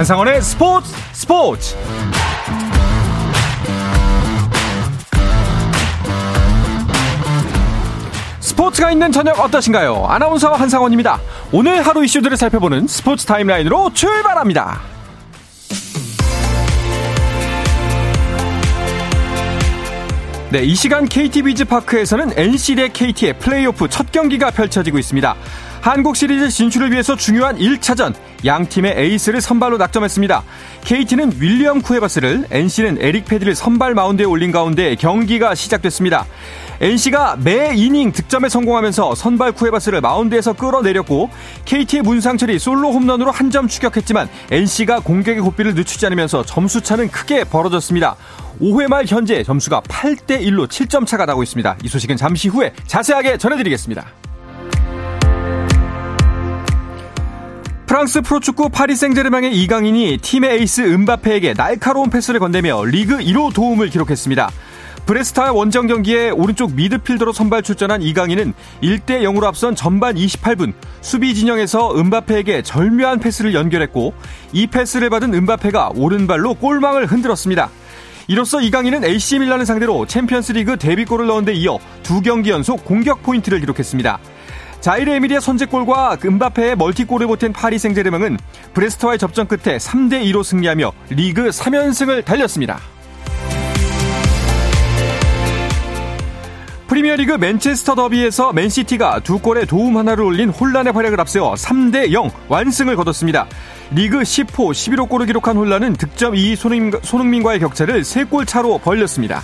한상원의 스포츠 스포츠 스포츠가 있는 저녁 어떠신가요? 아나운서 한상원입니다. 오늘 하루 이슈들을 살펴보는 스포츠 타임라인으로 출발합니다. 네, 이 시간 KT 비즈 파크에서는 NC 대 KT의 플레이오프 첫 경기가 펼쳐지고 있습니다. 한국 시리즈 진출을 위해서 중요한 1차전 양 팀의 에이스를 선발로 낙점했습니다. KT는 윌리엄 쿠에바스를 NC는 에릭 패디를 선발 마운드에 올린 가운데 경기가 시작됐습니다. NC가 매 이닝 득점에 성공하면서 선발 쿠에바스를 마운드에서 끌어내렸고 KT의 문상철이 솔로 홈런으로 한 점 추격했지만 NC가 공격의 고삐를 늦추지 않으면서 점수 차는 크게 벌어졌습니다. 5회 말 현재 점수가 8대 1로 7점 차가 나고 있습니다. 이 소식은 잠시 후에 자세하게 전해드리겠습니다. 프랑스 프로축구 파리 생제르맹의 이강인이 팀의 에이스 음바페에게 날카로운 패스를 건네며 리그 1호 도움을 기록했습니다. 브레스트와의 원정 경기에 오른쪽 미드필더로 선발 출전한 이강인은 1대 0으로 앞선 전반 28분 수비 진영에서 음바페에게 절묘한 패스를 연결했고 이 패스를 받은 음바페가 오른발로 골망을 흔들었습니다. 이로써 이강인은 AC 밀란을 상대로 챔피언스리그 데뷔골을 넣은 데 이어 두 경기 연속 공격 포인트를 기록했습니다. 자이르 에미리의 선제골과 음바페의 멀티골을 보탠 파리 생제르맹은 브레스트와의 접전 끝에 3대 2로 승리하며 리그 3연승을 달렸습니다. 프리미어리그 맨체스터 더비에서 맨시티가 두 골에 도움 하나를 올린 홀란의 활약을 앞세워 3대 0 완승을 거뒀습니다. 리그 10호 11호 골을 기록한 홀란은 득점 2위 손흥민, 과의 격차를 3골 차로 벌렸습니다.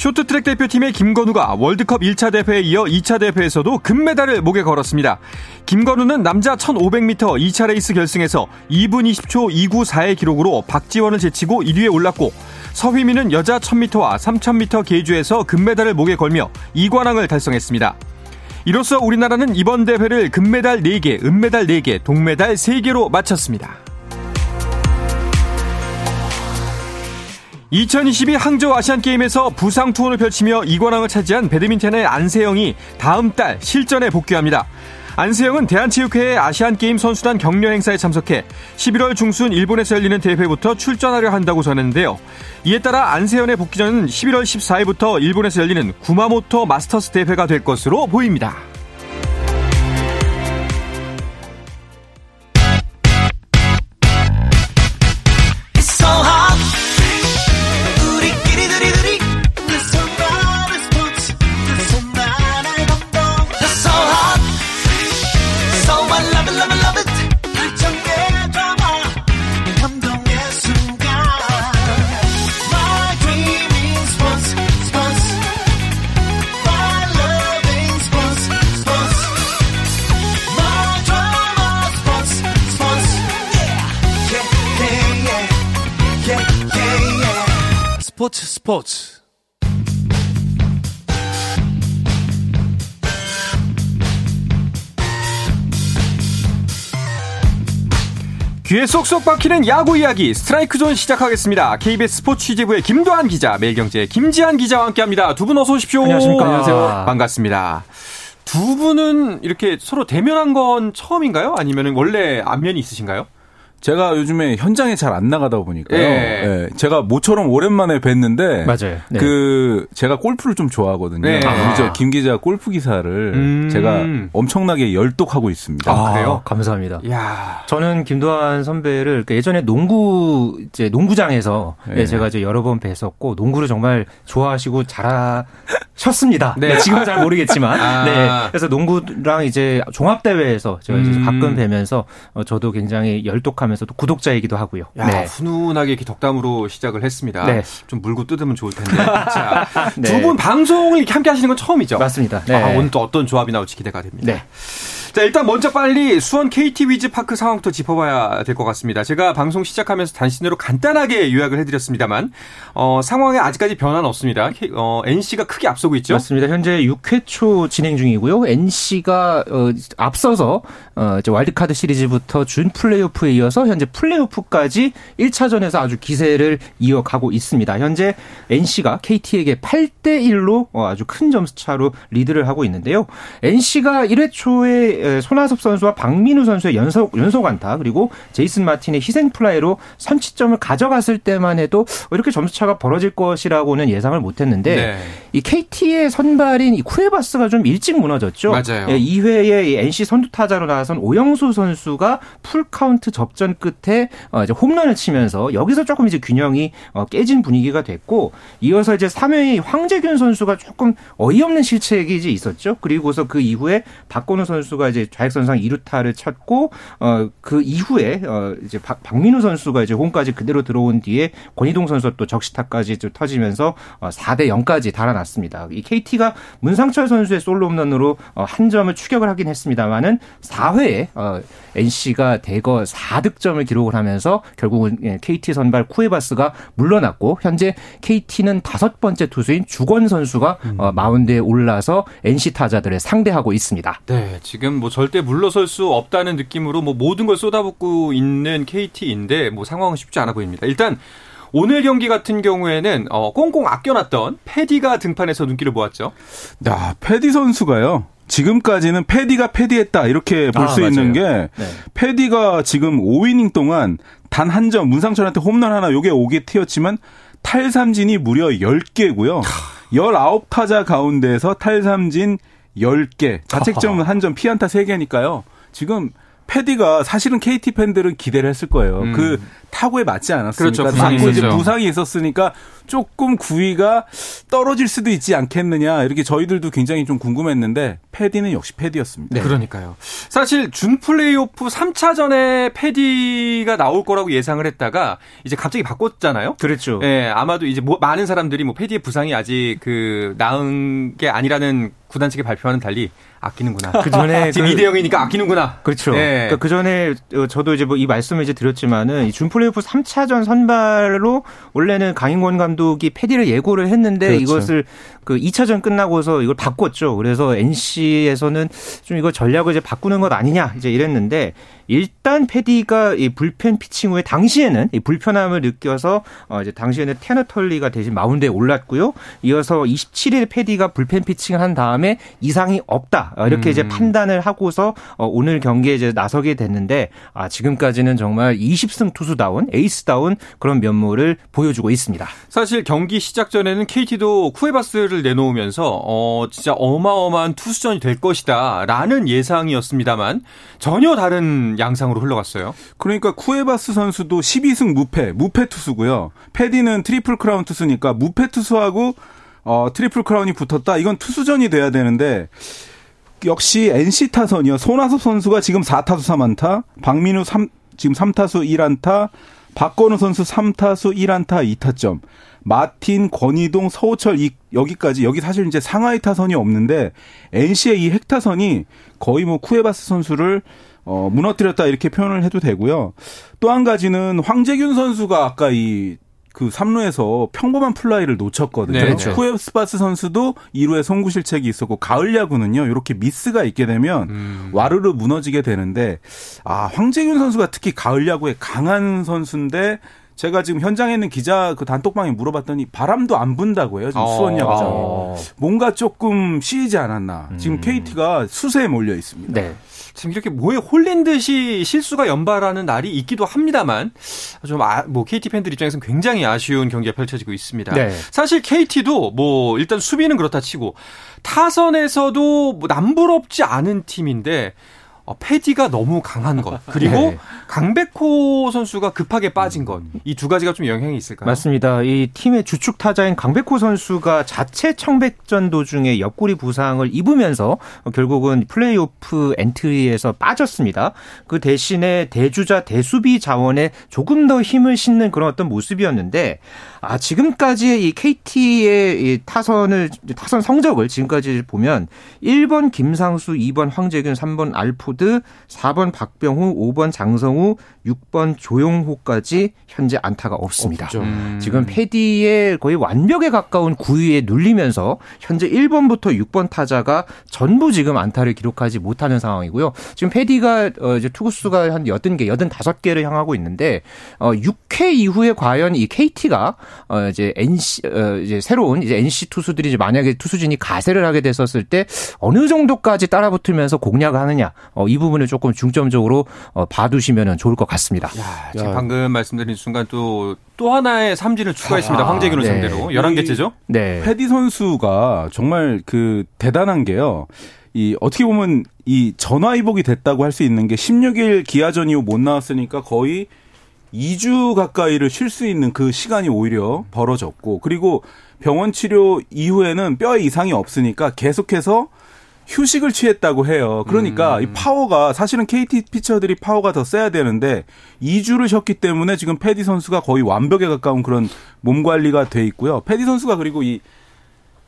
쇼트트랙 대표팀의 김건우가 월드컵 1차 대회에 이어 2차 대회에서도 금메달을 목에 걸었습니다. 김건우는 남자 1500m 2차 레이스 결승에서 2분 20초 294의 기록으로 박지원을 제치고 1위에 올랐고 서휘민은 여자 1000m와 3000m 계주에서 금메달을 목에 걸며 2관왕을 달성했습니다. 이로써 우리나라는 이번 대회를 금메달 4개, 은메달 4개, 동메달 3개로 마쳤습니다. 2022 항저우 아시안게임에서 부상 투혼을 펼치며 이관왕을 차지한 배드민턴의 안세영이 다음 달 실전에 복귀합니다. 안세영은 대한체육회의 아시안게임 선수단 격려 행사에 참석해 11월 중순 일본에서 열리는 대회부터 출전하려 한다고 전했는데요. 이에 따라 안세영의 복귀전은 11월 14일부터 일본에서 열리는 구마모토 마스터스 대회가 될 것으로 보입니다. 스포츠 스포츠 귀에 쏙쏙 박히는 야구 이야기 스트라이크 존 시작하겠습니다. KBS 스포츠 취재부의 김도한 기자, 매일경제 김지한 기자와 함께합니다. 두 분 어서 오십시오. 안녕하십니까. 안녕하세요. 반갑습니다. 두 분은 이렇게 서로 대면한 건 처음인가요? 아니면 원래 안면이 있으신가요? 제가 요즘에 현장에 잘 안 나가다 보니까요. 예. 예. 제가 모처럼 오랜만에 뵀는데 맞아요. 네. 그 제가 골프를 좀 좋아하거든요. 네. 아. 김 기자 골프 기사를 음. 제가 엄청나게 열독하고 있습니다. 아, 그래요? 감사합니다. 야. 저는 김도환 선배를 그러니까 예전에 농구 이제 농구장에서 네. 제가 이제 여러 번 뵀었고 농구를 정말 좋아하시고 잘하 셨습니다. 네. 지금은 잘 모르겠지만. 아. 네. 그래서 농구랑 이제 종합 대회에서 제가 이제 음. 가끔 뵈면서 어, 저도 굉장히 열독함 하면서도 구독자이기도 하고요. 야, 네. 훈훈하게 이렇게 덕담으로 시작을 했습니다. 네. 좀 물고 뜯으면 좋을 텐데. 자, 네. 두분 방송을 이렇게 함께 하시는 건 처음이죠? 맞습니다. 네. 아, 오늘 또 어떤 조합이 나올지 기대가 됩니다. 네. 자, 일단 먼저 빨리 수원 KT 위즈파크 상황부터 짚어봐야 될 것 같습니다. 제가 방송 시작하면서 단신으로 간단하게 요약을 해드렸습니다만, 어, 상황에 아직까지 변화는 없습니다. 어, NC가 크게 앞서고 있죠? 맞습니다. 현재 6회 초 진행 중이고요. NC가 어, 앞서서 어, 와일드카드 시리즈부터 준 플레이오프에 이어서 현재 플레이오프까지 1차전에서 아주 기세를 이어가고 있습니다. 현재 NC가 KT에게 8대 1로 어, 아주 큰 점수 차로 리드를 하고 있는데요. NC가 1회 초에 2회에 손아섭 선수와 박민우 선수의 연속 연속 안타 그리고 제이슨 마틴의 희생 플라이로 선취점을 가져갔을 때만 해도 이렇게 점수 차가 벌어질 것이라고는 예상을 못했는데 네. 이 KT의 선발인 이 쿠에바스가 좀 일찍 무너졌죠. 맞아요. 2회에 NC 선두 타자로 나선 오영수 선수가 풀 카운트 접전 끝에 어, 이제 홈런을 치면서 여기서 조금 이제 균형이 어, 깨진 분위기가 됐고 이어서 이제 3회에 황재균 선수가 조금 어이없는 실책이 이제 있었죠. 그리고서 그 이후에 박건우 선수가 이제 좌익선상 2루타를 쳤고 어 그 이후에 어 이제 박, 박민우 선수가 이제 홈까지 그대로 들어온 뒤에 권희동 선수 또 적시타까지 좀 터지면서 어 4대 0까지 달아났습니다. 이 KT가 문상철 선수의 솔로 홈런으로 어 한 점을 추격을 하긴 했습니다만은 4회에 어 NC가 대거 4득점을 기록을 하면서 결국은 KT 예, 선발 쿠에바스가 물러났고 현재 KT는 다섯 번째 투수인 주권 선수가 음. 어, 마운드에 올라서 NC 타자들을 상대하고 있습니다. 네, 지금 뭐 절대 물러설 수 없다는 느낌으로 뭐 모든 걸 쏟아붓고 있는 KT인데 뭐 상황은 쉽지 않아 보입니다. 일단 오늘 경기 같은 경우에는 어, 꽁꽁 아껴놨던 패디가 등판해서 눈길을 모았죠. 야, 패디 선수가요. 지금까지는 패디가 패디했다 이렇게 볼수 아, 있는 게 네. 패디가 지금 5이닝 동안 단 한 점 문상철한테 홈런 하나 요게 5개 튀었지만 탈삼진이 무려 10개고요. 19타자 가운데서 탈삼진 10개. 자책점은 한 점, 피안타 3개니까요. 지금 패디가 사실은 KT 팬들은 기대를 했을 거예요. 음. 그 타구에 맞지 않았습니까? 그렇죠. 부상이, 이제 부상이 있었으니까 조금 구위가 떨어질 수도 있지 않겠느냐 이렇게 저희들도 굉장히 좀 궁금했는데 패디는 역시 패디였습니다. 네. 그러니까요. 사실 준 플레이오프 3차전에 패디가 나올 거라고 예상을 했다가 이제 갑자기 바꿨잖아요. 그렇죠. 예, 아마도 이제 뭐 많은 사람들이 뭐 패디의 부상이 아직 그 나은 게 아니라는 구단 측의 발표와는 달리 아끼는구나. 그 전에 지금 그, 2대 0이니까 아끼는구나. 그렇죠. 네. 그러니까 그 전에 저도 이제 뭐 이 말씀을 이제 드렸지만은 이 준플레이오프 3차전 선발로 원래는 강인권 감독이 패디를 예고를 했는데 그렇죠. 이것을 그 2차전 끝나고서 이걸 바꿨죠. 그래서 NC에서는 좀 이거 전략을 이제 바꾸는 것 아니냐 이제 이랬는데 일단 패디가 이 불펜 피칭 후에 당시에는 이 불편함을 느껴서 어 이제 당시에는 테너 털리가 대신 마운드에 올랐고요. 이어서 27일 패디가 불펜 피칭을 한 다음에 이상이 없다 이렇게 음. 이제 판단을 하고서 어 오늘 경기에 이제 나서게 됐는데 아 지금까지는 정말 20승 투수다운 에이스다운 그런 면모를 보여주고 있습니다. 사실 경기 시작 전에는 KT도 쿠에바스를 내놓으면서 어 진짜 어마어마한 투수전이 될 것이다라는 예상이었습니다만 전혀 다른 양상으로 흘러갔어요. 그러니까 쿠에바스 선수도 12승 무패, 무패 투수고요. 페디는 트리플 크라운 투수니까 무패 투수하고 어, 트리플 크라운이 붙었다. 이건 투수전이 돼야 되는데 역시 NC 타선이요. 손아섭 선수가 지금 4타수 3안타, 박민우 3 지금 3타수 1안타, 박건우 선수 3타수 1안타 2타점. 마틴, 권희동, 서호철 이 여기까지 여기 사실 이제 상하위 타선이 없는데 NC의 이 핵타선이 거의 뭐 쿠에바스 선수를 어, 무너뜨렸다 이렇게 표현을 해도 되고요. 또 한 가지는 황재균 선수가 아까 이 그 3루에서 평범한 플라이를 놓쳤거든요. 네, 그렇죠. 쿠에바스 선수도 2루에 송구 실책이 있었고 가을 야구는요. 이렇게 미스가 있게 되면 음. 와르르 무너지게 되는데 아, 황재균 선수가 특히 가을 야구에 강한 선수인데 제가 지금 현장에 있는 기자 그 단톡방에 물어봤더니 바람도 안 분다고 해요. 지금 어. 수원 야구장. 어. 뭔가 조금 쉬지 않았나. 지금 음. KT가 수세에 몰려 있습니다. 네. 지금 이렇게 뭐에 홀린 듯이 실수가 연발하는 날이 있기도 합니다만 좀 아, 뭐 KT 팬들 입장에서는 굉장히 아쉬운 경기가 펼쳐지고 있습니다. 네. 사실 KT도 뭐 일단 수비는 그렇다 치고 타선에서도 뭐 남부럽지 않은 팀인데 어, 패디가 너무 강한 것 그리고 네. 강백호 선수가 급하게 빠진 것 이 두 가지가 좀 영향이 있을까요? 맞습니다. 이 팀의 주축 타자인 강백호 선수가 자체 청백전 도중에 옆구리 부상을 입으면서 결국은 플레이오프 엔트리에서 빠졌습니다. 그 대신에 대주자 대수비 자원에 조금 더 힘을 싣는 그런 어떤 모습이었는데 아 지금까지 이 KT의 이 타선을 타선 성적을 지금까지 보면 1번 김상수, 2번 황재균, 3번 알포 알포드, 4번 박병호, 5번 장성우, 6번 조용호까지 현재 안타가 없습니다. 음. 지금 패디의 거의 완벽에 가까운 9위에 눌리면서 현재 1번부터 6번 타자가 전부 지금 안타를 기록하지 못하는 상황이고요. 지금 패디가 어 이제 투구수가 한 80개, 85개를 향하고 있는데 어 6회 이후에 과연 이 KT가 어 이제 NC 어 이제 새로운 이제 NC 투수들이 이제 만약에 투수진이 가세를 하게 됐었을 때 어느 정도까지 따라붙으면서 공략하느냐 어, 이 부분을 조금 중점적으로 어, 봐두시면 좋을 것 같습니다. 야, 야. 방금 말씀드린 순간 또, 또 하나의 삼진을 추가했습니다. 아, 황재균을 네. 상대로. 11개째죠? 네. 패디 선수가 정말 그 대단한 게요. 이 어떻게 보면 이 전화위복이 됐다고 할 수 있는 게 16일 기아전 이후 못 나왔으니까 거의 2주 가까이를 쉴 수 있는 그 시간이 오히려 벌어졌고 그리고 병원 치료 이후에는 뼈에 이상이 없으니까 계속해서 휴식을 취했다고 해요. 그러니까 음. 이 파워가 사실은 KT 피처들이 파워가 더 세야 되는데 2주를 쉬었기 때문에 지금 패디 선수가 거의 완벽에 가까운 그런 몸 관리가 돼 있고요. 패디 선수가 그리고 이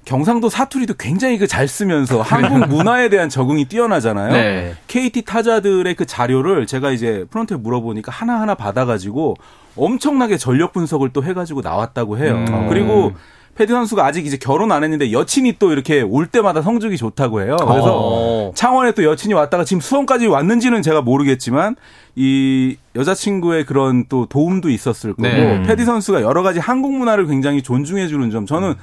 경상도 사투리도 굉장히 그 잘 쓰면서 한국 문화에 대한 적응이 뛰어나잖아요. 네. KT 타자들의 그 자료를 제가 이제 프런트에 물어보니까 하나하나 받아가지고 엄청나게 전력 분석을 또 해가지고 나왔다고 해요. 음. 그리고 패디 선수가 아직 이제 결혼 안 했는데 여친이 또 이렇게 올 때마다 성적이 좋다고 해요. 그래서 어. 창원에 또 여친이 왔다가 지금 수원까지 왔는지는 제가 모르겠지만 이 여자친구의 그런 또 도움도 있었을 거고 네. 패디 선수가 여러 가지 한국 문화를 굉장히 존중해 주는 점 저는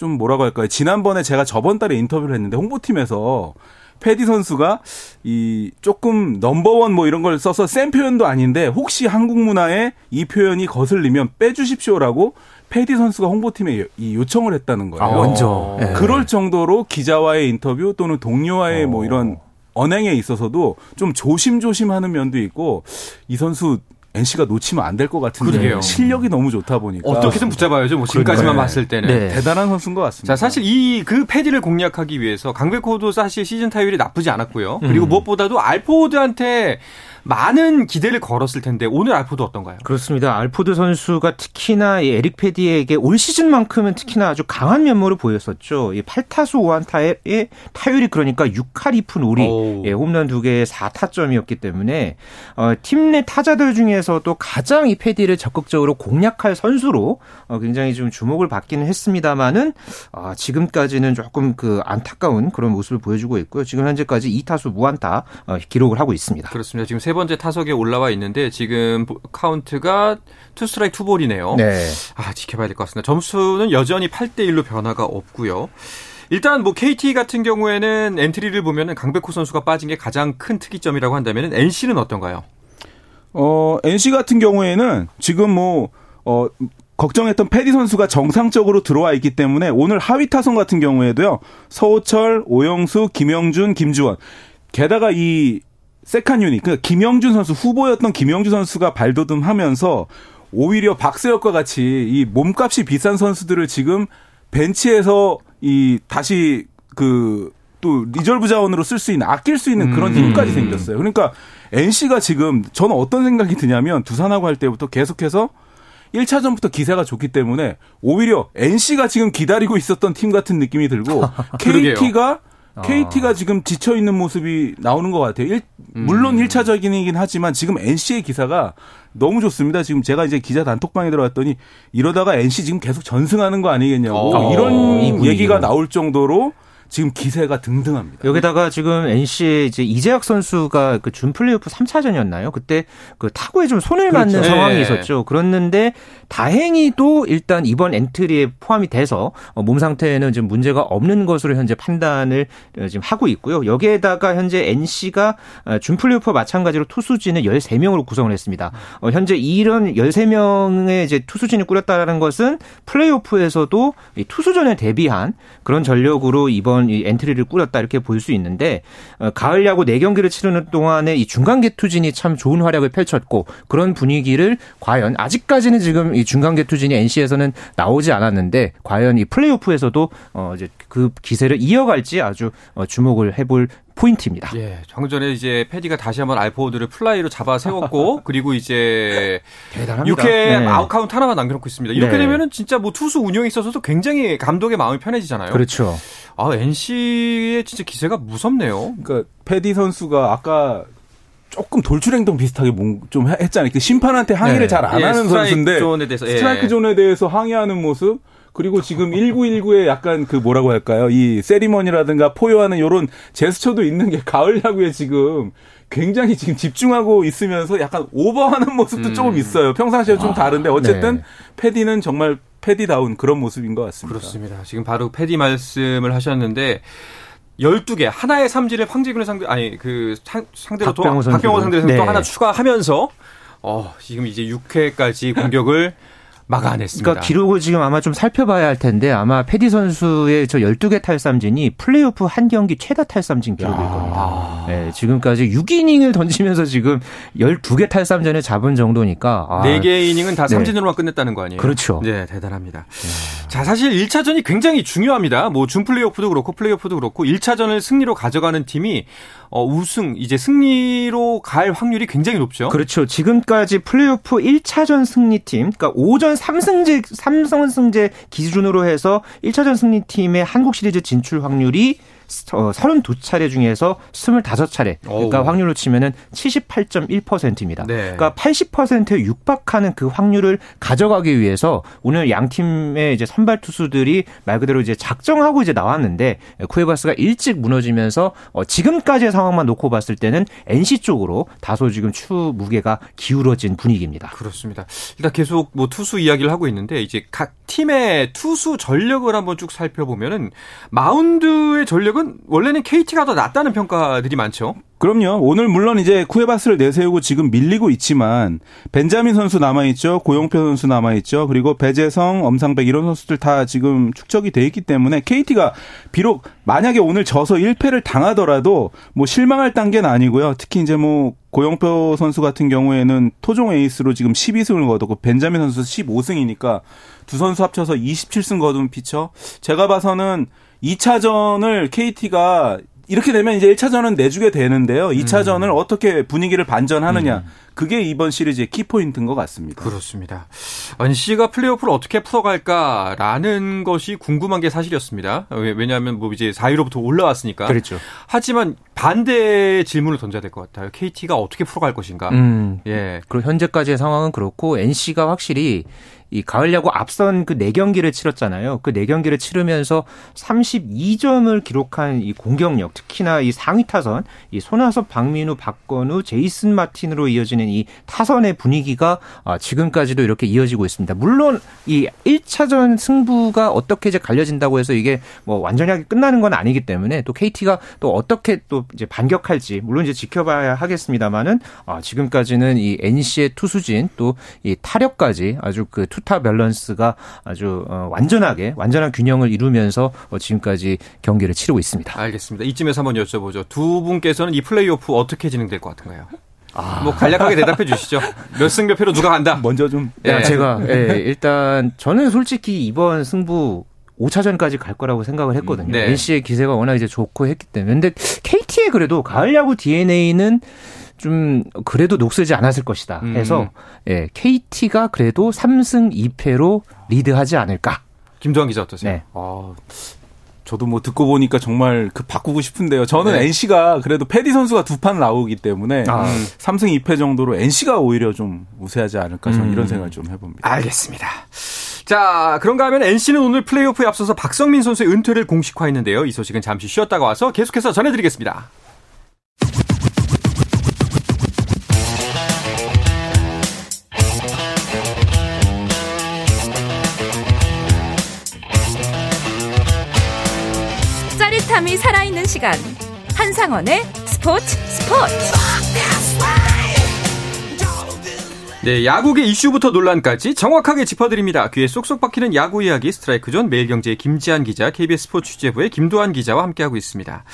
좀 뭐라고 할까요? 지난번에 제가 저번 달에 인터뷰를 했는데 홍보팀에서 패디 선수가 이 조금 넘버원 뭐 이런 걸 써서 센 표현도 아닌데 혹시 한국 문화에 이 표현이 거슬리면 빼주십시오라고 페디 선수가 홍보팀에 이 요청을 했다는 거예요. 아, 먼저. 네. 그럴 정도로 기자와의 인터뷰 또는 동료와의 어. 뭐 이런 언행에 있어서도 좀 조심조심 하는 면도 있고 이 선수 NC가 놓치면 안 될 것 같은데 그러게요. 실력이 너무 좋다 보니까 어떻게든 붙잡아야죠. 뭐 지금까지만 네. 봤을 때는 네. 대단한 선수인 것 같습니다. 자, 사실 이 그 페디를 공략하기 위해서 강백호도 사실 시즌 타율이 나쁘지 않았고요. 그리고 음. 무엇보다도 알포드한테 많은 기대를 걸었을 텐데 오늘 알포드 어떤가요? 그렇습니다. 알포드 선수가 특히나 에릭 페디에게 올 시즌만큼은 특히나 아주 강한 면모를 보였었죠. 이 8타수 5안타의 타율이 그러니까 6할 2푼 5리, 예, 홈런 2개의 4타점이었기 때문에 어, 팀 내 타자들 중에서도 가장 이 페디를 적극적으로 공략할 선수로 어, 굉장히 좀 주목을 받기는 했습니다만은 어, 지금까지는 조금 그 안타까운 그런 모습을 보여주고 있고요. 지금 현재까지 2타수 무안타 어, 기록을 하고 있습니다. 그렇습니다. 지금 세 번째 타석에 올라와 있는데 지금 카운트가 투 스트라이크 투 볼이네요. 네. 아, 지켜봐야 될 것 같습니다. 점수는 여전히 8대 1로 변화가 없고요. 일단 뭐 KT 같은 경우에는 엔트리를 보면은 강백호 선수가 빠진 게 가장 큰 특이점이라고 한다면 NC는 어떤가요? 어, NC 같은 경우에는 지금 뭐 어, 걱정했던 페디 선수가 정상적으로 들어와 있기 때문에 오늘 하위 타선 같은 경우에도요. 서호철, 오영수, 김형준, 김주원. 게다가 이 second unit, 그 김형준 선수 후보였던 김형준 선수가 발돋움하면서 오히려 박세혁과 같이 이 몸값이 비싼 선수들을 지금 벤치에서 이 다시 그 또 reserve 자원으로 쓸 수 있는 아낄 수 있는 그런 음. 힘까지 생겼어요. 그러니까 NC가 지금 저는 어떤 생각이 드냐면 두산하고 할 때부터 계속해서 1차전부터 기세가 좋기 때문에 오히려 NC가 지금 기다리고 있었던 팀 같은 느낌이 들고 KT가 KT가 아. 지금 지쳐 있는 모습이 나오는 것 같아요. 일, 물론 음. 1차적이긴 하지만 지금 NC의 기사가 너무 좋습니다. 지금 제가 이제 기자 단톡방에 들어갔더니 이러다가 NC 지금 계속 전승하는 거 아니겠냐고 어. 이런 얘기가 나올 정도로 지금 기세가 등등합니다. 여기다가 지금 NC의 이제 이재학 선수가 그 준 플레이오프 3차전이었나요? 그때 그 타구에 좀 손을 그렇죠. 맞는 상황이 네. 있었죠. 그랬는데 다행히도 일단 이번 엔트리에 포함이 돼서 어, 몸 상태에는 지금 문제가 없는 것으로 현재 판단을 어, 지금 하고 있고요. 여기에다가 현재 NC가 어, 준 플레이오프 마찬가지로 투수진을 13명으로 구성을 했습니다. 현재 이런 13명의 이제 투수진을 꾸렸다는 것은 플레이오프에서도 투수전에 대비한 그런 전력으로 이번 이 엔트리를 꾸렸다 이렇게 볼 수 있는데 가을 야구 4경기를 치르는 동안에 이 중간 계투진이 참 좋은 활약을 펼쳤고 그런 분위기를 과연 아직까지는 지금 이 중간 계투진이 NC에서는 나오지 않았는데 과연 이 플레이오프에서도 어 이제 그 기세를 이어갈지 아주 어 주목을 해볼 포인트입니다. 예, 방금 전에 이제 페디가 다시 한번 알포드를 플라이로 잡아 세웠고 그리고 이제 대단합니다. 6회 네. 아웃 카운트 하나만 남겨놓고 있습니다. 이렇게 네. 되면은 진짜 뭐 투수 운영에 있어서도 굉장히 감독의 마음이 편해지잖아요. 그렇죠. 아 NC의 진짜 기세가 무섭네요. 그러니까 페디 선수가 아까 조금 돌출 행동 비슷하게 좀 했잖아요. 그 심판한테 항의를 네. 잘 안 예, 하는 선수인데 존에 대해서, 예. 스트라이크 존에 대해서 항의하는 모습 그리고 지금 1구 1구에 약간 그 뭐라고 할까요? 이 세리머니라든가 포효하는 요런 제스처도 있는 게 가을 야구에 지금 굉장히 지금 집중하고 있으면서 약간 오버하는 모습도 음. 조금 있어요. 평상시에 좀 아, 다른데 어쨌든 네. 패디는 정말 패디다운 그런 모습인 것 같습니다. 그렇습니다. 지금 바로 패디 말씀을 하셨는데 12개 하나의 삼진을 황재균을 상대 아니 그 상대로 박병호, 또 박병호 상대로 네. 또 하나 추가하면서 어 지금 이제 6회까지 공격을 막아냈습니다. 그러니까 기록을 지금 아마 좀 살펴봐야 할 텐데 아마 패디 선수의 저 12개 탈삼진이 플레이오프 한 경기 최다 탈삼진 기록일 겁니다. 네, 지금까지 6이닝을 던지면서 지금 12개 탈삼진을 잡은 정도니까 아, 4개 이닝은 다 삼진으로만 네. 끝냈다는 거 아니에요? 그렇죠. 네, 대단합니다. 네. 자, 사실 1차전이 굉장히 중요합니다. 뭐 준 플레이오프도 그렇고 플레이오프도 그렇고 1차전을 승리로 가져가는 팀이 어, 우승 이제 승리로 갈 확률이 굉장히 높죠. 그렇죠. 지금까지 플레이오프 1차전 승리팀, 그러니까 오전 3승제 3승제 기준으로 해서 1차전 승리팀의 한국 시리즈 진출 확률이 어, 32차례 중에서 25차례. 그러니까 오. 확률로 치면은 78.1%입니다. 네. 그러니까 80%에 육박하는 그 확률을 가져가기 위해서 오늘 양 팀의 이제 선발 투수들이 말 그대로 이제 작정하고 이제 나왔는데 쿠에바스가 일찍 무너지면서 어, 지금까지의 상황만 놓고 봤을 때는 NC 쪽으로 다소 지금 추 무게가 기울어진 분위기입니다. 그렇습니다. 일단 계속 뭐 투수 이야기를 하고 있는데 이제 각 팀의 투수 전력을 한번 쭉 살펴보면은 마운드의 전력은 전력은 원래는 KT가 더 낫다는 평가들이 많죠. 그럼요. 오늘 물론 이제 쿠에바스를 내세우고 지금 밀리고 있지만 벤자민 선수 남아 있죠. 고용표 선수 남아 있죠. 그리고 배재성, 엄상백 이런 선수들 다 지금 축적이 돼 있기 때문에 KT가 비록 만약에 오늘 져서 1패를 당하더라도 뭐 실망할 단계는 아니고요. 특히 이제 뭐 고용표 선수 같은 경우에는 토종 에이스로 지금 12승을 거뒀고 벤자민 선수 15승이니까 두 선수 합쳐서 27승 거둔 피처. 제가 봐서는 2차전을 KT가 이렇게 되면 이제 1차전은 내주게 되는데요. 2차전을 음. 어떻게 분위기를 반전하느냐. 음. 그게 이번 시리즈의 키포인트인 것 같습니다. 그렇습니다. NC가 플레이오프를 어떻게 풀어갈까라는 것이 궁금한 게 사실이었습니다. 왜냐하면 뭐 이제 4위로부터 올라왔으니까. 그렇죠. 하지만 반대 질문을 던져야 될 것 같아요. KT가 어떻게 풀어갈 것인가. 음. 예. 그리고 현재까지의 상황은 그렇고 NC가 확실히 이 가을 야구 앞선 그 네 경기를 치렀잖아요. 그 네 경기를 치르면서 32점을 기록한 이 공격력, 특히나 이 상위 타선, 이 손아섭, 박민우, 박건우, 제이슨 마틴으로 이어지는 이 타선의 분위기가 아, 지금까지도 이렇게 이어지고 있습니다. 물론 이 1차전 승부가 어떻게 이제 갈려진다고 해서 이게 뭐 완전하게 끝나는 건 아니기 때문에 또 KT가 또 어떻게 또 이제 반격할지 물론 이제 지켜봐야 하겠습니다만은 아, 지금까지는 이 NC의 투수진 또 이 타력까지 아주 그 투타 밸런스가 아주 어, 완전하게 완전한 균형을 이루면서 어, 지금까지 경기를 치르고 있습니다. 알겠습니다. 이쯤에서 한번 여쭤보죠. 두 분께서는 이 플레이오프 어떻게 진행될 것 같은가요? 아. 뭐 간략하게 대답해 주시죠. 몇 승 몇 패로 누가 간다. 먼저 좀. 예. 제가 예, 일단 저는 솔직히 이번 승부 5차전까지 갈 거라고 생각을 했거든요. 네. NC의 기세가 워낙 이제 좋고 했기 때문에. 근데 KT의 그래도 가을 야구 DNA는 좀 그래도 녹슬지 않았을 것이다 해서 음. 예, KT가 그래도 3승 2패로 리드하지 않을까. 김도환 기자 어떠세요? 네. 아, 저도 뭐 듣고 보니까 정말 그 바꾸고 싶은데요. 저는 네. NC가 그래도 패디 선수가 두 판 나오기 때문에 아. 3승 2패 정도로 NC가 오히려 좀 우세하지 않을까 저는 음. 이런 생각을 좀 해봅니다. 알겠습니다. 자, 그런가 하면 NC는 오늘 플레이오프에 앞서서 박성민 선수의 은퇴를 공식화했는데요. 이 소식은 잠시 쉬었다가 와서 계속해서 전해드리겠습니다. 짜릿함이 살아있는 시간 한상원의 스포츠 스포츠 네, 야구계 이슈부터 논란까지 정확하게 짚어드립니다. 귀에 쏙쏙 박히는 야구 이야기 스트라이크 존 매일경제의 김지한 기자, KBS 스포츠 취재부의 김도환 기자와 함께하고 있습니다.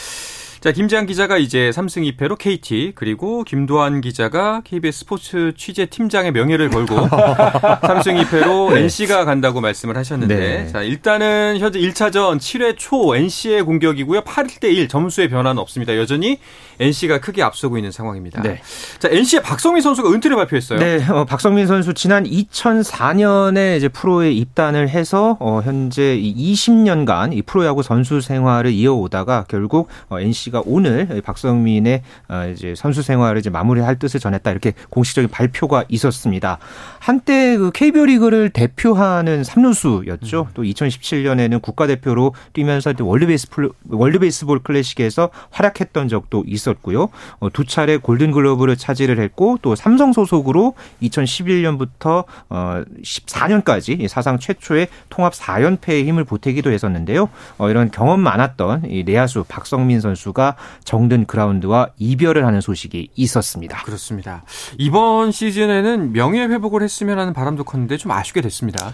자, 김지한 기자가 이제 3승 2패로 KT 그리고 김도환 기자가 KBS 스포츠 취재 팀장의 명예를 걸고 3승 2패로 네. NC가 간다고 말씀을 하셨는데 네. 자, 일단은 현재 1차전 7회 초 NC의 공격이고요. 8대 1 점수의 변화는 없습니다. 여전히 NC가 크게 앞서고 있는 상황입니다. 네. 자, NC의 박석민 선수가 은퇴를 발표했어요. 네, 어, 박석민 선수 지난 2004년에 이제 프로에 입단을 해서 어, 현재 20년간 이 프로야구 선수 생활을 이어오다가 결국 어, NC가 오늘 박석민의 어, 이제 선수 생활을 이제 마무리할 뜻을 전했다 이렇게 공식적인 발표가 있었습니다. 한때 그 KBO 리그를 대표하는 삼루수였죠. 음. 또 2017년에는 국가대표로 뛰면서 월드 베이스볼 월드 베이스볼 클래식에서 활약했던 적도 있었고요. 어, 두 차례 골든 글러브를 차지를 했고 또 삼성 소속으로 2011년부터 어 14년까지 사상 최초의 통합 4연패의 힘을 보태기도 했었는데요. 어 이런 경험 많았던 이 내야수 박성민 선수가 정든 그라운드와 이별을 하는 소식이 있었습니다. 그렇습니다. 이번 시즌에는 명예 회복을 했으면 하는 바람도 컸는데 좀 아쉽게 됐습니다.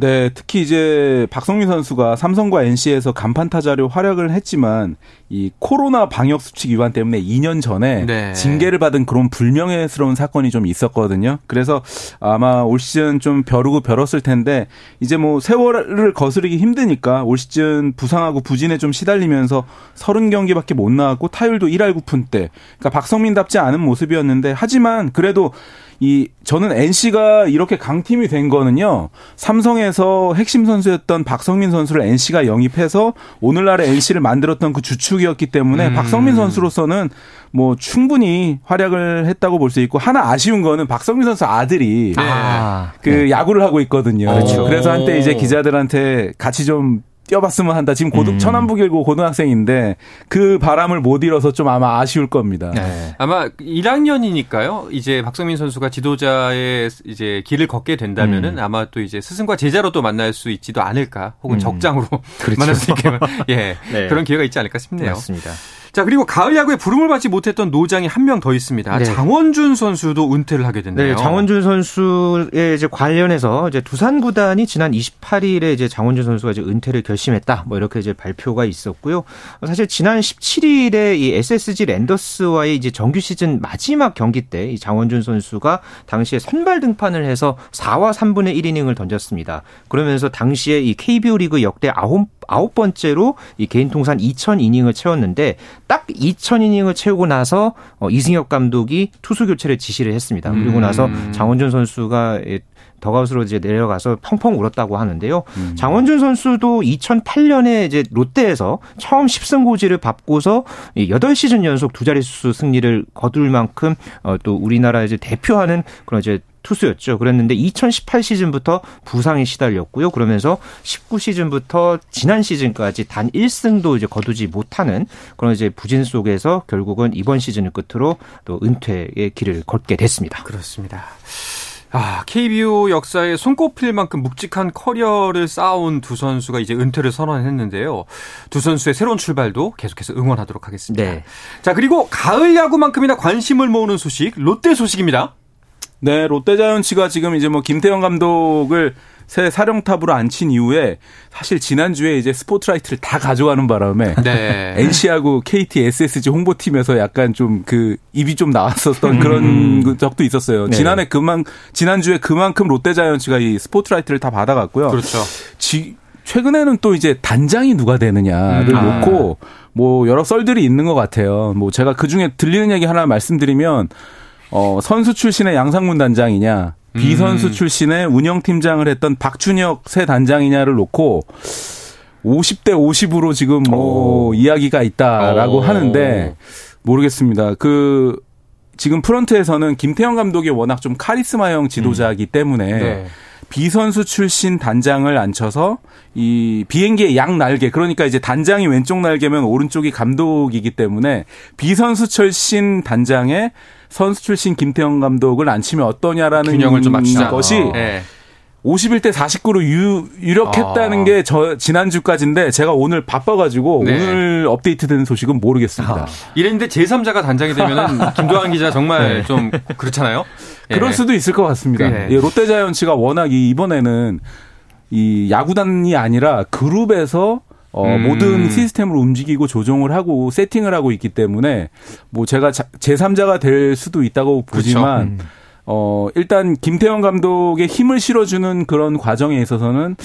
네, 특히 이제 박성민 선수가 삼성과 NC에서 간판 타자로 활약을 했지만 이 코로나 방역 수칙 위반 때문에 2년 전에 네. 징계를 받은 그런 불명예스러운 사건이 좀 있었거든요. 그래서 아마 올 시즌 좀 벼르고 벼렀을 텐데 이제 뭐 세월을 거스르기 힘드니까 올 시즌 부상하고 부진에 좀 시달리면서 30경기밖에 못 나왔고 타율도 1할 9푼대. 그러니까 박성민답지 않은 모습이었는데 하지만 그래도 이 저는 NC가 이렇게 강팀이 된 거는요. 삼성에서 핵심 선수였던 박성민 선수를 NC가 영입해서 오늘날의 NC를 만들었던 그 주축이었기 때문에 음. 박성민 선수로서는 뭐 충분히 활약을 했다고 볼 수 있고 하나 아쉬운 거는 박성민 선수 아들이 아, 그 네. 야구를 하고 있거든요. 그렇죠. 그래서 한때 이제 기자들한테 같이 좀 뛰어봤으면 한다. 지금 고등 음. 천안북일고 고등학생인데 그 바람을 못 잃어서 좀 아마 아쉬울 겁니다. 네. 아마 1학년이니까요. 이제 박성민 선수가 지도자의 이제 길을 걷게 된다면은 음. 아마 또 이제 스승과 제자로 또 만날 수 있지도 않을까. 혹은 음. 적장으로 그렇죠. 만날 수 있게 예 네. 그런 기회가 있지 않을까 싶네요. 맞습니다. 자, 그리고 가을 야구에 부름을 받지 못했던 노장이 한 명 더 있습니다. 네. 장원준 선수도 은퇴를 하게 됐네요. 네, 장원준 선수에 이제 관련해서 이제 두산 구단이 지난 28일에 이제 장원준 선수가 이제 은퇴를 결심했다. 뭐 이렇게 이제 발표가 있었고요. 사실 지난 17일에 이 SSG 랜더스와의 이제 정규 시즌 마지막 경기 때 이 장원준 선수가 당시에 선발 등판을 해서 4와 3분의 1이닝을 던졌습니다. 그러면서 당시에 이 KBO 리그 역대 아홉 아홉 번째로 이 개인 통산 2,000 이닝을 채웠는데 딱 2,000이닝을 채우고 나서 어, 이승엽 감독이 투수 교체를 지시를 했습니다. 그리고 나서 음. 장원준 선수가 더가웃으로 이제 내려가서 펑펑 울었다고 하는데요. 음. 장원준 선수도 2008년에 이제 롯데에서 처음 10승 고지를 밟고서 8시즌 연속 두 자릿수 승리를 거둘 만큼 어, 또 우리나라 이제 대표하는 그런 이제 투수였죠. 그랬는데 2018 시즌부터 부상에 시달렸고요. 그러면서 19 시즌부터 지난 시즌까지 단 1승도 이제 거두지 못하는 그런 이제 부진 속에서 결국은 이번 시즌을 끝으로 또 은퇴의 길을 걷게 됐습니다. 그렇습니다. 아, KBO 역사에 손꼽힐 만큼 묵직한 커리어를 쌓아온 두 선수가 이제 은퇴를 선언했는데요. 두 선수의 새로운 출발도 계속해서 응원하도록 하겠습니다. 네. 자, 그리고 가을 야구만큼이나 관심을 모으는 소식, 롯데 소식입니다. 네, 롯데자이언츠가 지금 이제 뭐 김태형 감독을 새 사령탑으로 앉힌 이후에 사실 지난주에 이제 스포트라이트를 다 가져가는 바람에 네. NC하고 KT, SSG 홍보팀에서 약간 좀 그 입이 좀 나왔었던 그런 음. 그 적도 있었어요. 네. 지난해 그만 지난주에 그만큼 롯데자이언츠가 이 스포트라이트를 다 받아갔고요. 그렇죠. 지, 최근에는 또 이제 단장이 누가 되느냐를 음. 놓고 뭐 여러 썰들이 있는 것 같아요. 뭐 제가 그 중에 들리는 얘기 하나 말씀드리면 어, 선수 출신의 양상문 단장이냐, 비선수 음. 출신의 운영팀장을 했던 박준혁 새 단장이냐를 놓고 50대 50으로 지금 뭐 오. 이야기가 있다라고 오. 하는데 모르겠습니다. 그 지금 프런트에서는 김태형 감독이 워낙 좀 카리스마형 지도자이기 음. 때문에 네. 비선수 출신 단장을 앉혀서 이 비행기의 양 날개 그러니까 이제 단장이 왼쪽 날개면 오른쪽이 감독이기 때문에 비선수 출신 단장에 선수 출신 김태형 감독을 앉히면 어떠냐라는 균형을 좀 맞추자. 것이 어. 네. 51대 49로 유, 유력했다는 아. 게저 지난주까지인데 제가 오늘 바빠가지고 네. 오늘 업데이트되는 소식은 모르겠습니다. 아. 이랬는데 제3자가 단장이 되면은 김도환 기자 정말 네. 좀 그렇잖아요. 그럴 예. 수도 있을 것 같습니다. 네. 예, 롯데자이언츠가 워낙 이번에는 이 야구단이 아니라 그룹에서 어, 음. 모든 시스템을 움직이고 조종을 하고 세팅을 하고 있기 때문에 뭐 제가 제3자가 될 수도 있다고 보지만. 음. 어, 일단 김태형 감독의 힘을 실어주는 그런 과정에 있어서는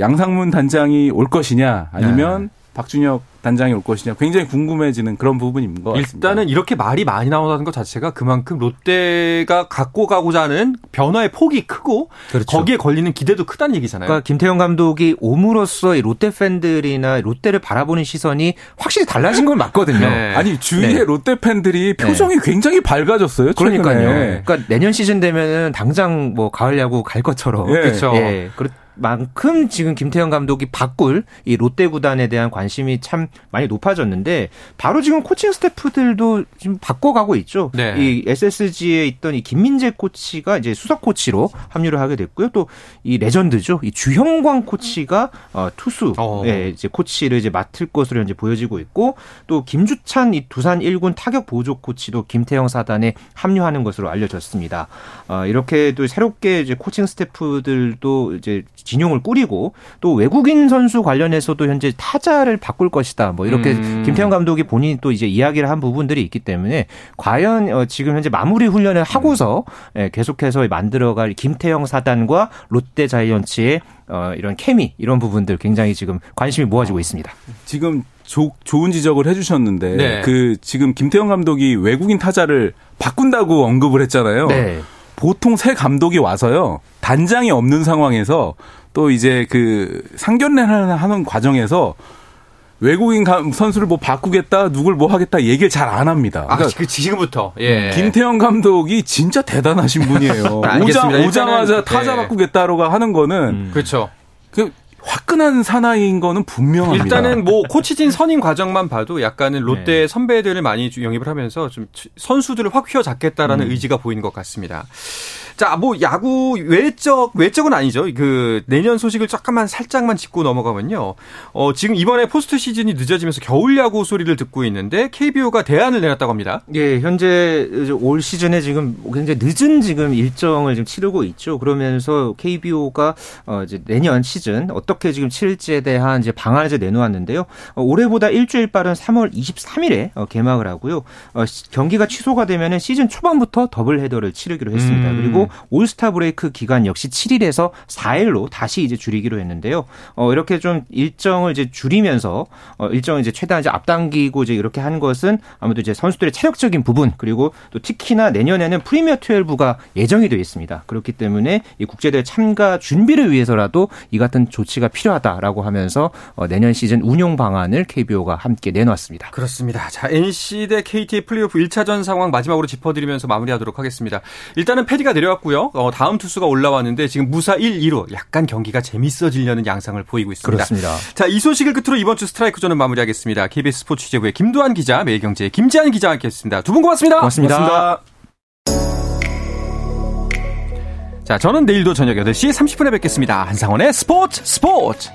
양상문 단장이 올 것이냐 아니면 네. 박준혁 단장이 올 것이냐 굉장히 궁금해지는 그런 부분인 것 같습니다. 일단은 이렇게 말이 많이 나온다는 것 자체가 그만큼 롯데가 갖고 가고자 하는 변화의 폭이 크고 그렇죠. 거기에 걸리는 기대도 크다는 얘기잖아요. 그러니까 김태형 감독이 옴으로써 롯데 팬들이나 롯데를 바라보는 시선이 확실히 달라진 건 맞거든요. 네. 아니 주위에 네. 롯데 팬들이 네. 표정이 네. 굉장히 밝아졌어요. 최근에. 그러니까요. 그러니까 내년 시즌 되면은 당장 뭐 가을 야구 갈 것처럼. 예. 그렇죠. 예. 만큼 지금 김태형 감독이 바꿀 이 롯데 구단에 대한 관심이 참 많이 높아졌는데 바로 지금 코칭 스태프들도 지금 바꿔가고 있죠. 네. 이 SSG에 있던 이 김민재 코치가 이제 수석 코치로 합류를 하게 됐고요. 또 이 레전드죠. 이 주형광 코치가 어, 투수 어. 예, 이제 코치를 이제 맡을 것으로 현재 보여지고 있고 또 김주찬 이 두산 1군 타격 보조 코치도 김태형 사단에 합류하는 것으로 알려졌습니다. 어, 이렇게 또 새롭게 이제 코칭 스태프들도 이제 진용을 꾸리고 또 외국인 선수 관련해서도 현재 타자를 바꿀 것이다. 뭐 이렇게 음. 김태형 감독이 본인이 또 이제 이야기를 한 부분들이 있기 때문에 과연 어, 지금 현재 마무리 훈련을 하고서 음. 계속해서 만들어갈 김태형 사단과 롯데 자이언츠의 어, 이런 케미 이런 부분들 굉장히 지금 관심이 모아지고 있습니다. 지금 조, 좋은 지적을 해주셨는데 네. 그 지금 김태형 감독이 외국인 타자를 바꾼다고 언급을 했잖아요. 네. 보통 새 감독이 와서요 단장이 없는 상황에서 또 이제 그 상견례를 하는 과정에서 외국인 선수를 뭐 바꾸겠다, 누굴 뭐 하겠다 얘기를 잘 안 합니다. 아, 그러니까 아, 지금부터. 예. 김태형 감독이 진짜 대단하신 분이에요. 오자, 오자마자 타자 예. 바꾸겠다라고 하는 거는 음. 그렇죠. 그 화끈한 사나이인 거는 분명합니다. 일단은 뭐 코치진 선임 과정만 봐도 약간은 롯데 네. 선배들을 많이 영입을 하면서 좀 선수들을 확 휘어잡겠다라는 음. 의지가 보이는 것 같습니다. 자, 뭐 야구 외적 외적은 아니죠. 그 내년 소식을 잠깐만 살짝만 짚고 넘어가면요. 어, 지금 이번에 포스트 시즌이 늦어지면서 겨울 야구 소리를 듣고 있는데 KBO가 대안을 내놨다고 합니다. 예, 현재 올 시즌에 지금 굉장히 늦은 지금 일정을 지금 치르고 있죠. 그러면서 KBO가 어 이제 내년 시즌 어떻게 지금 치를지에 대한 이제 방안을 이제 내놓았는데요. 어, 올해보다 일주일 빠른 3월 23일에 어, 개막을 하고요. 어, 경기가 취소가 되면은 시즌 초반부터 더블 헤더를 치르기로 했습니다. 음. 그리고 올스타 브레이크 기간 역시 7일에서 4일로 다시 이제 줄이기로 했는데요. 어, 이렇게 좀 일정을 이제 줄이면서 어, 일정을 이제 최대한 이제 앞당기고 이제 이렇게 한 것은 아무래도 이제 선수들의 체력적인 부분 그리고 또 특히나 내년에는 프리미어 12가 예정이 되어 있습니다. 그렇기 때문에 이 국제대회 참가 준비를 위해서라도 이 같은 조치가 필요하다라고 하면서 어, 내년 시즌 운용 방안을 KBO가 함께 내놓았습니다. 그렇습니다. 자, NC 대 KT의 플레이오프 1차전 상황 마지막으로 짚어드리면서 마무리하도록 하겠습니다. 일단은 페디가 내려 내려왔고요. 어, 다음 투수가 올라왔는데 지금 무사 1, 2로 약간 경기가 재밌어지려는 양상을 보이고 있습니다. 그렇습니다. 자, 이 소식을 끝으로 이번 주 스트라이크 존은 마무리하겠습니다. KBS 스포츠 취재부의 김도환 기자, 매일경제의 김지한 기자와 함께했습니다. 두 분 고맙습니다. 고맙습니다. 고맙습니다. 자, 저는 내일도 저녁 8시 30분에 뵙겠습니다. 한상원의 스포츠 스포츠!